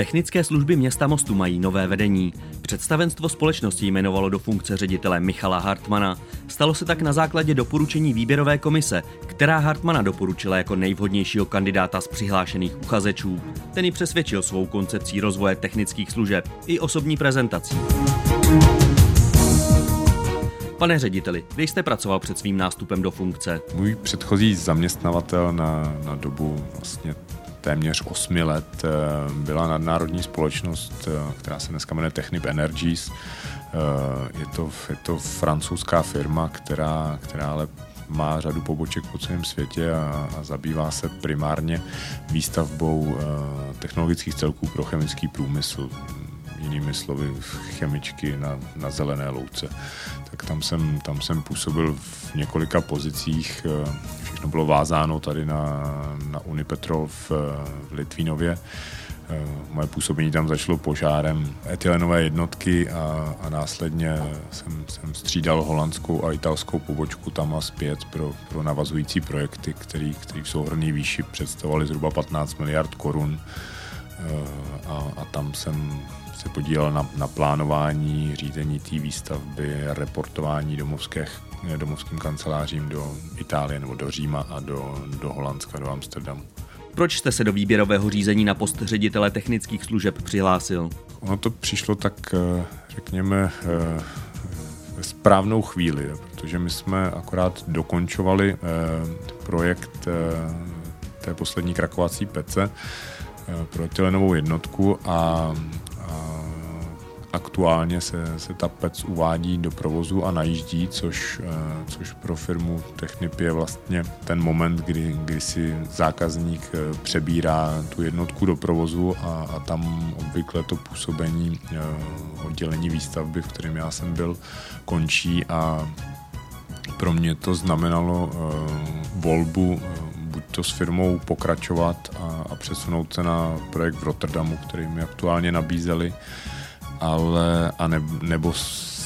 Technické služby města Mostu mají nové vedení. Představenstvo společnosti jmenovalo do funkce ředitele Michala Hartmana. Stalo se tak na základě doporučení výběrové komise, která Hartmana doporučila jako nejvhodnějšího kandidáta z přihlášených uchazečů. Ten ji přesvědčil svou koncepcí rozvoje technických služeb i osobní prezentací. Pane řediteli, kde jste pracoval před svým nástupem do funkce? Můj předchozí zaměstnavatel na, na dobu vlastně téměř 8 let eh, byla nadnárodní společnost, eh, která se dneska jmenuje Technip Energies. Eh, je to, je to francouzská firma, která, která ale má řadu poboček po celém světě a, a zabývá se primárně výstavbou technologických celků pro chemický průmysl jinými slovy chemičky na, na zelené louce. Tak tam jsem, tam jsem působil v několika pozicích, všechno bylo vázáno tady na, na Unipetrol v, v Litvínově. Eh, moje působení tam začalo požárem etylenové jednotky a, a následně jsem, jsem střídal holandskou a italskou pobočku tam a zpět pro, pro navazující projekty, které v souhrnné výši představovaly zhruba 15 miliard korun. Eh, a, a tam jsem se podílel na, na plánování, řízení té výstavby, reportování domovských, domovským kancelářím do Itálie nebo do Říma a do, do Holandska, do Amsterdamu. Proč jste se do výběrového řízení na post ředitele technických služeb přihlásil? Ono to přišlo tak, eh, řekněme, eh, ve správnou chvíli, protože my jsme akorát dokončovali eh, projekt té poslední krakovací pece pro etylenovou jednotku a aktuálně se, se ta PEC uvádí do provozu a najíždí, což, eh, což pro firmu Technip je vlastně ten moment, kdy, kdy si zákazník eh, přebírá tu jednotku do provozu a, a tam obvykle to působení eh, oddělení výstavby, v kterém já jsem byl, končí a pro mě to znamenalo volbu buď to s firmou pokračovat a, a přesunout se na projekt v Rotterdamu, který mi aktuálně nabízeli, ale a ne, nebo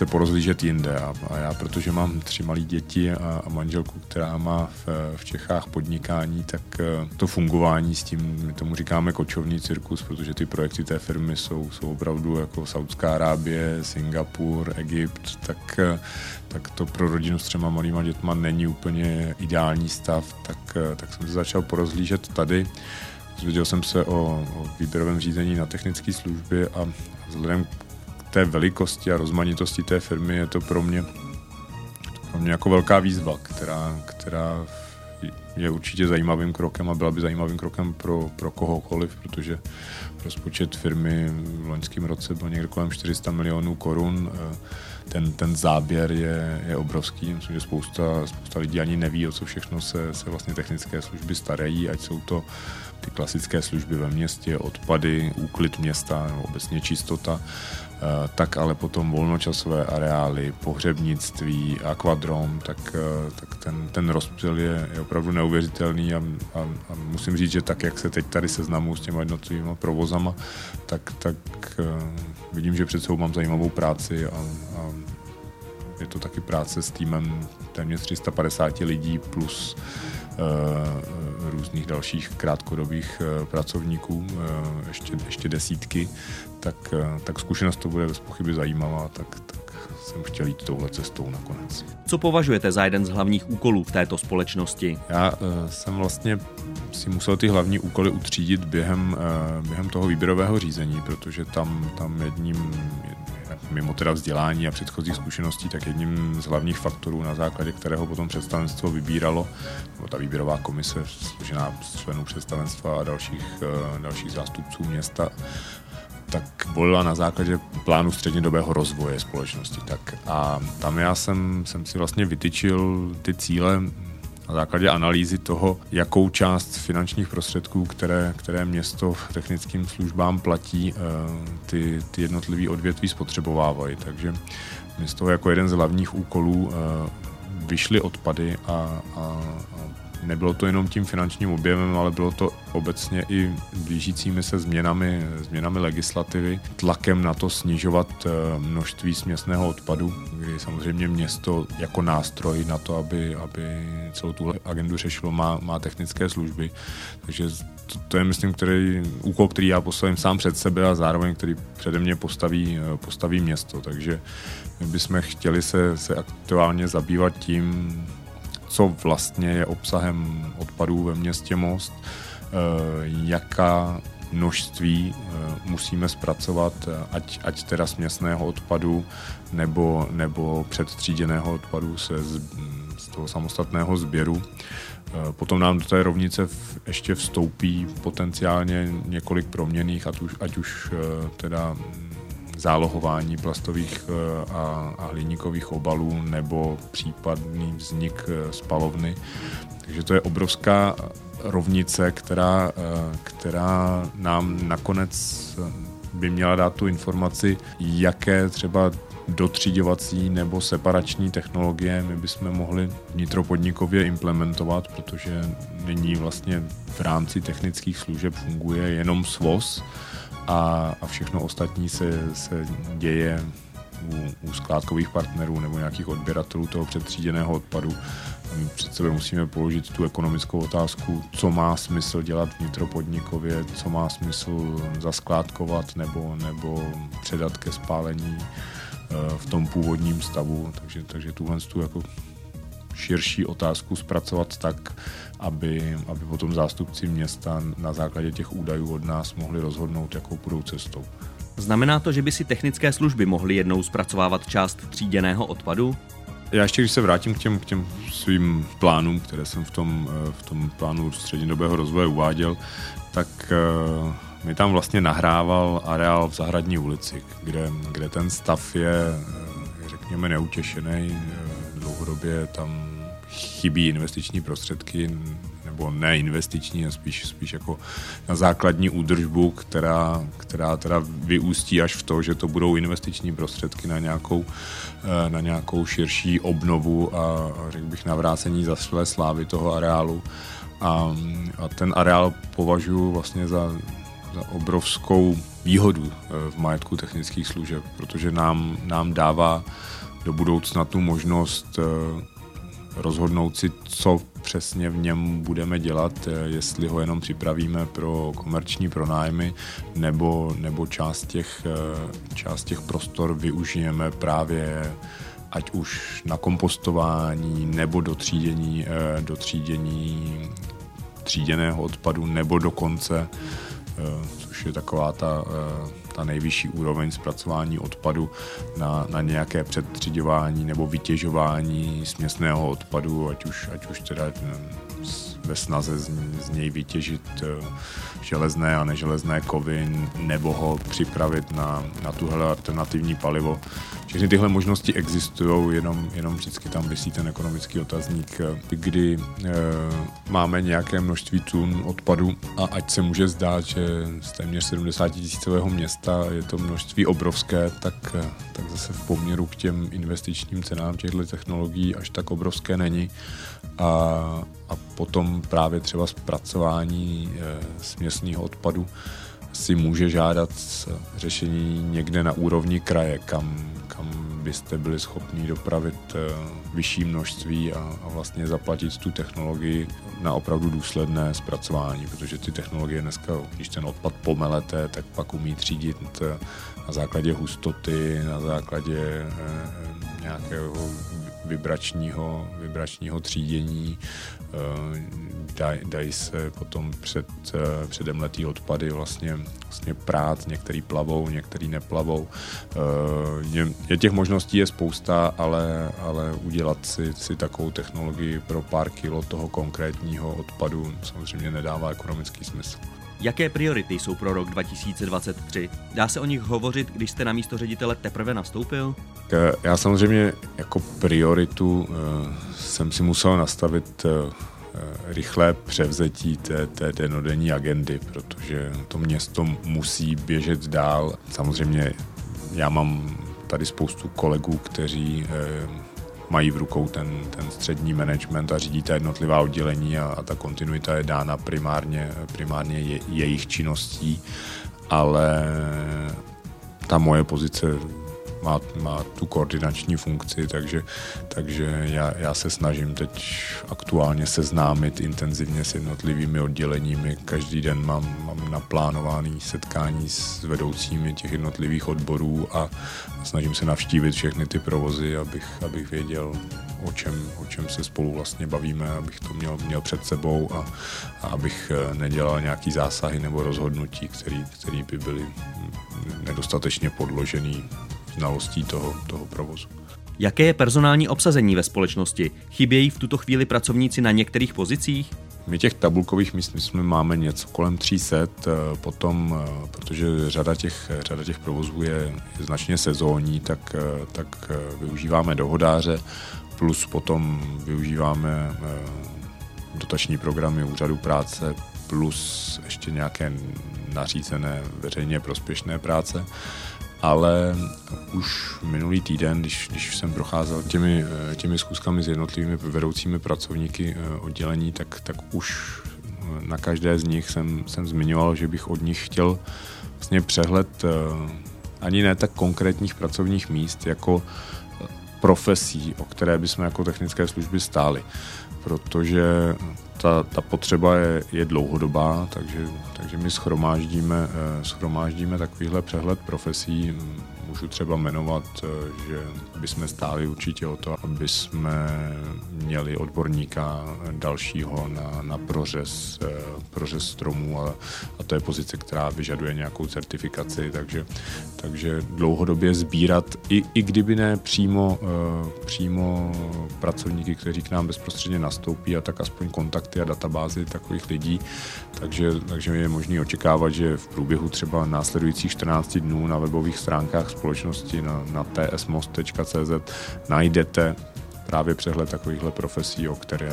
se porozlížet jinde. A, a já, protože mám tři malé děti a, a manželku, která má v, v Čechách podnikání, tak eh, to fungování s tím, my tomu říkáme kočovní cirkus, protože ty projekty té firmy jsou, jsou opravdu jako Saudská Arábie, Singapur, Egypt, tak, eh, tak to pro rodinu s třema malýma dětma není úplně ideální stav, tak, eh, tak jsem se začal porozlížet tady. Zvěděl jsem se o, o výběrovém řízení na technické služby a vzhledem k té velikosti a rozmanitosti té firmy je to pro mě, pro mě jako velká výzva, která, která je určitě zajímavým krokem a byla by zajímavým krokem pro, pro kohokoliv, protože rozpočet firmy v loňském roce byl někde kolem 400 milionů korun. Ten, ten záběr je, je obrovský. Myslím, že spousta, spousta lidí ani neví, o co všechno se, se vlastně technické služby starají, ať jsou to ty klasické služby ve městě, odpady, úklid města nebo obecně čistota, eh, tak ale potom volnočasové areály, pohřebnictví, akvadrom, tak, eh, tak ten, ten rozptyl je, je opravdu neuvěřitelný a, a, a musím říct, že tak, jak se teď tady seznamu s těma jednotlivými provozama, tak, tak eh, vidím, že před sebou mám zajímavou práci a, a je to taky práce s týmem téměř 350 lidí plus uh, různých dalších krátkodobých uh, pracovníků, uh, ještě, ještě desítky, tak, tak zkušenost to bude bez pochyby zajímavá, tak, tak jsem chtěl jít touhle cestou nakonec. Co považujete za jeden z hlavních úkolů v této společnosti? Já jsem vlastně si musel ty hlavní úkoly utřídit během, během toho výběrového řízení, protože tam, tam jedním, mimo teda vzdělání a předchozích zkušeností, tak jedním z hlavních faktorů, na základě kterého potom představenstvo vybíralo, nebo ta výběrová komise složená z členů představenstva a dalších, uh, dalších zástupců města, tak volila na základě plánu střednědobého rozvoje společnosti. Tak a tam já jsem, jsem si vlastně vytyčil ty cíle na základě analýzy toho, jakou část finančních prostředků, které, které město technickým službám platí, eh, ty, ty jednotlivé odvětví spotřebovávají. Takže město jako jeden z hlavních úkolů eh, vyšly odpady a, a, a nebylo to jenom tím finančním objemem, ale bylo to obecně i blížícími se změnami, změnami legislativy, tlakem na to snižovat eh, množství směsného odpadu, kdy samozřejmě město jako nástroj na to, aby, aby celou tuhle agendu řešilo, má, má technické služby. Takže to, to je, myslím, který, úkol, který já postavím sám před sebe a zároveň, který přede mě postaví, eh, postaví město. Takže my bychom chtěli se, se aktuálně zabývat tím, co vlastně je obsahem odpadů ve městě Most, eh, jaká množství eh, musíme zpracovat, eh, ať, ať teda směsného odpadu nebo, nebo předtříděného odpadu se z, z toho samostatného sběru. Potom nám do té rovnice ještě vstoupí potenciálně několik proměných, ať už, ať už teda zálohování plastových eh, a, a hliníkových obalů nebo případný vznik eh, spalovny. Takže to je obrovská rovnice, která, eh, která nám nakonec by měla dát tu informaci, jaké třeba dotříďovací nebo separační technologie my bychom mohli vnitropodnikově implementovat, protože nyní vlastně v rámci technických služeb funguje jenom SVOS, a, a všechno ostatní se, se děje u, u skládkových partnerů nebo nějakých odběratelů toho předtříděného odpadu. My před sebe musíme položit tu ekonomickou otázku, co má smysl dělat vnitropodnikově, co má smysl zaskládkovat nebo, nebo předat ke spálení eh, v tom původním stavu. Takže, takže tuhle tu jako širší otázku zpracovat tak, aby, aby potom zástupci města na základě těch údajů od nás mohli rozhodnout, jakou budou cestou. Znamená to, že by si technické služby mohly jednou zpracovávat část tříděného odpadu? Já ještě, když se vrátím k těm, k těm svým plánům, které jsem v tom, eh, v tom plánu střednědobého rozvoje uváděl, tak uh, mi tam vlastně nahrával areál v Zahradní ulici, kde, kde ten stav je, eh, řekněme, neutěšený. Dlouhodobě tam chybí investiční prostředky, nebo ne investiční, spíš, spíš jako na základní údržbu, která, která teda vyústí až v to, že to budou investiční prostředky na nějakou, eh, na nějakou širší obnovu a řekl bych navrácení zašlé slávy toho areálu. A, a ten areál považuji vlastně za, za obrovskou výhodu eh, v majetku technických služeb, protože nám, nám dává do budoucna tu možnost eh, rozhodnout si, co přesně v něm budeme dělat, eh, jestli ho jenom připravíme pro komerční pronájmy, nebo, nebo část, těch, eh, část těch prostor využijeme právě ať už na kompostování nebo do třídění, eh, do třídění tříděného odpadu, nebo dokonce, což je taková ta ta nejvyšší úroveň zpracování odpadu na, na nějaké předtřiďování nebo vytěžování směsného odpadu, ať už, ať už teda ve snaze z, z něj vytěžit eh, železné a neželezné kovy nebo ho připravit na, na tuhle alternativní palivo. Všechny tyhle možnosti existují, jenom, jenom vždycky tam vysí ten ekonomický otazník, eh, kdy e, máme nějaké množství tun odpadu a ať se může zdát, že z téměř 70 tisícového města je to množství obrovské, tak, tak zase v poměru k těm investičním cenám těchto technologií až tak obrovské není. A, a potom právě třeba zpracování e, směsného odpadu si může žádat řešení někde na úrovni kraje, kam, kam byste byli schopni dopravit e, vyšší množství a, a vlastně zaplatit tu technologii na opravdu důsledné zpracování, protože ty technologie dneska, když ten odpad pomelete, tak pak umí třídit e, na základě hustoty, na základě nějakého vibračního, vibračního třídění, eh, dají daj se potom před, eh, předem letý odpady vlastně, vlastně prát, některý plavou, některý neplavou. Eh, je, je těch možností je spousta, ale, ale udělat si, si takovou technologii pro pár kilo toho konkrétního odpadu samozřejmě nedává ekonomický smysl. Jaké priority jsou pro rok 2023? Dá se o nich hovořit, když jste na místo ředitele teprve nastoupil? Já samozřejmě jako prioritu uh, jsem si musel nastavit uh, rychlé převzetí té, té denodenní agendy, protože to město musí běžet dál. Samozřejmě já mám tady spoustu kolegů, kteří mají v rukou ten, ten střední management a řídí ta jednotlivá oddělení a, a ta kontinuita je dána primárně, primárně je, jejich činností, ale ta moje pozice má, má tu koordinační funkci, takže, takže já, já se snažím teď aktuálně seznámit intenzivně s jednotlivými odděleními. Každý den mám, mám naplánovaný setkání s vedoucími těch jednotlivých odborů a snažím se navštívit všechny ty provozy, abych, abych věděl, o čem, o čem se spolu vlastně bavíme, abych to měl, měl před sebou a, a abych eh, nedělal nějaký zásahy nebo rozhodnutí, který by byly nedostatečně podložený znalostí toho, toho provozu. Jaké je personální obsazení ve společnosti? Chybějí v tuto chvíli pracovníci na některých pozicích? My těch tabulkových míst my máme něco kolem 300, eh, potom, eh, protože řada těch, řada těch provozů je, je značně sezónní, tak, eh, tak využíváme dohodáře, plus potom využíváme dotační programy úřadu práce, plus ještě nějaké nařízené veřejně prospěšné práce ale už minulý týden, když, když jsem procházel těmi, eh, těmi zkuskami s jednotlivými vedoucími pracovníky eh, oddělení, tak, tak už eh, na každé z nich jsem, jsem zmiňoval, že bych od nich chtěl vlastně přehled ani ne tak konkrétních pracovních míst, jako profesí, o které bychom jako technické služby stáli. Protože ta, ta potřeba je, je dlouhodobá, takže, takže my schromáždíme, schromáždíme takovýhle přehled profesí můžu třeba jmenovat, eh, že bychom stáli určitě o to, aby jsme měli odborníka dalšího na, na prořez, eh, prořez stromů a, a to je pozice, která vyžaduje nějakou certifikaci, takže, takže dlouhodobě sbírat, i, i kdyby ne přímo, eh, přímo pracovníky, kteří k nám bezprostředně nastoupí a tak aspoň kontakty a databázy takových lidí, takže, takže je možné očekávat, že v průběhu třeba následujících 14 dnů na webových stránkách společnosti na, na tsmost.cz najdete právě přehled takovýchhle profesí, o které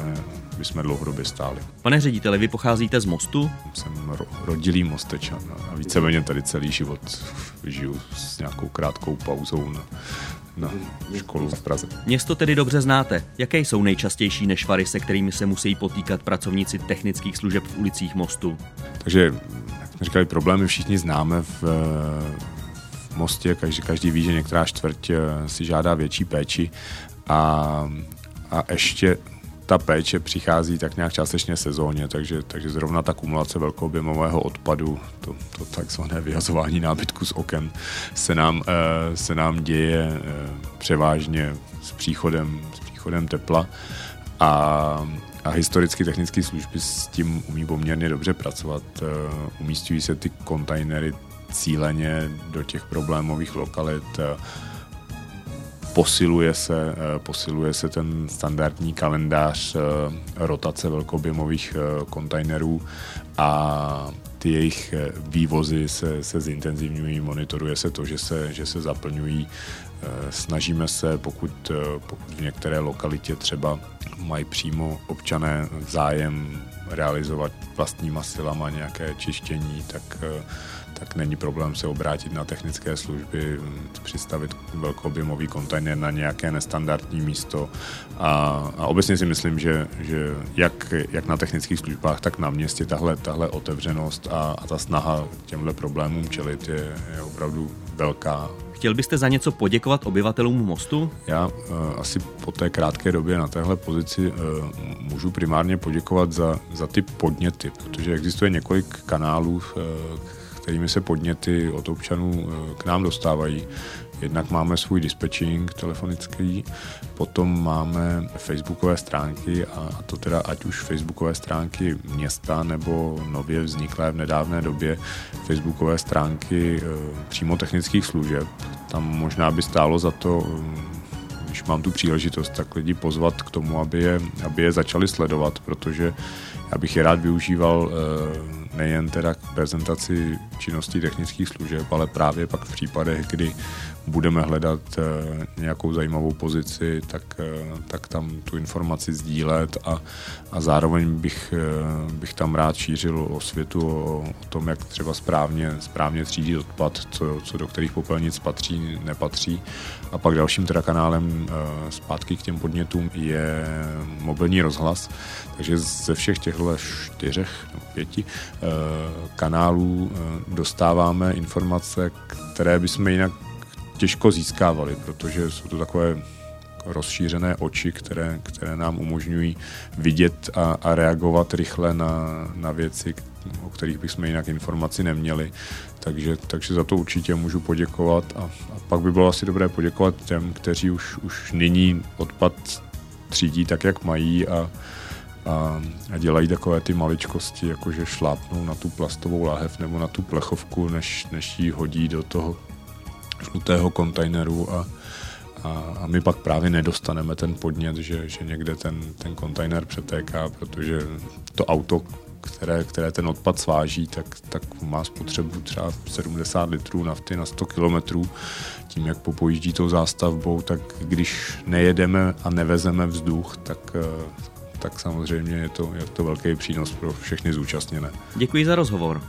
bychom dlouhodobě stáli. Pane řediteli, vy pocházíte z Mostu? Jsem ro- rodilý Mostečan a víceméně tady celý život žiju s nějakou krátkou pauzou na, na školu v Praze. Město tedy dobře znáte. Jaké jsou nejčastější nešvary, se kterými se musí potýkat pracovníci technických služeb v ulicích Mostu? Takže, jak jsme říkali, problémy všichni známe v, Mostě, každý, každý ví, že některá čtvrť eh, si žádá větší péči a, a ještě ta péče přichází tak nějak částečně sezóně, takže, takže zrovna ta kumulace velkoobjemového odpadu, to, to takzvané vyhazování nábytku z oken, se nám, eh, se nám děje eh, převážně s příchodem, s příchodem tepla a, a historicky technické služby s tím umí poměrně dobře pracovat. Umístují se ty kontajnery cíleně do těch problémových lokalit. Posiluje se, posiluje se ten standardní kalendář eh, rotace velkobjemových eh, kontejnerů a ty jejich eh, vývozy se, se zintenzivňují, monitoruje se to, že se, že se zaplňují. Snažíme se, pokud, pokud v některé lokalitě třeba mají přímo občané zájem realizovat vlastníma silama nějaké čištění, tak tak není problém se obrátit na technické služby, přistavit velkoobjemový kontejner na nějaké nestandardní místo. A, a obecně si myslím, že, že jak, jak na technických službách, tak na městě tahle, tahle otevřenost a, a ta snaha těmhle problémům čelit je, je opravdu velká. Chtěl byste za něco poděkovat obyvatelům mostu? Já uh, asi po té krátké době na téhle pozici uh, můžu primárně poděkovat za, za ty podněty, protože existuje několik kanálů, uh, kterými se podněty od občanů eh, k nám dostávají. Jednak máme svůj dispatching telefonický, potom máme facebookové stránky a to teda ať už facebookové stránky města nebo nově vzniklé v nedávné době facebookové stránky eh, přímo technických služeb. Tam možná by stálo za to eh, když mám tu příležitost, tak lidi pozvat k tomu, aby je, aby je začali sledovat, protože já bych je rád využíval nejen teda k prezentaci činností technických služeb, ale právě pak v případech, kdy budeme hledat eh, nějakou zajímavou pozici, tak, eh, tak tam tu informaci sdílet a, a zároveň bych, eh, bych tam rád šířil o světu, o, o tom, jak třeba správně, správně třídit odpad, co, co do kterých popelnic patří, nepatří. A pak dalším teda kanálem zpátky k těm podnětům je mobilní rozhlas. Takže ze všech těchto čtyřech nebo pěti kanálů dostáváme informace, které bychom jinak těžko získávali, protože jsou to takové rozšířené oči, které, které nám umožňují vidět a, a reagovat rychle na, na věci, o kterých bychom jinak informaci neměli. Takže, takže za to určitě můžu poděkovat a, a pak by bylo asi dobré poděkovat těm, kteří už, už nyní odpad třídí tak, jak mají a, a, a dělají takové ty maličkosti, jakože šlápnou na tu plastovou láhev nebo na tu plechovku, než, než ji hodí do toho žlutého kontejneru a, a, a my pak právě nedostaneme ten podnět, že, že někde ten, ten kontejner přetéká, protože to auto, které, které ten odpad sváží, tak, tak má spotřebu třeba 70 litrů nafty na 100 kilometrů. Tím, jak popojíždí tou zástavbou, tak když nejedeme a nevezeme vzduch, tak, tak samozřejmě je to, je to velký přínos pro všechny zúčastněné. Děkuji za rozhovor.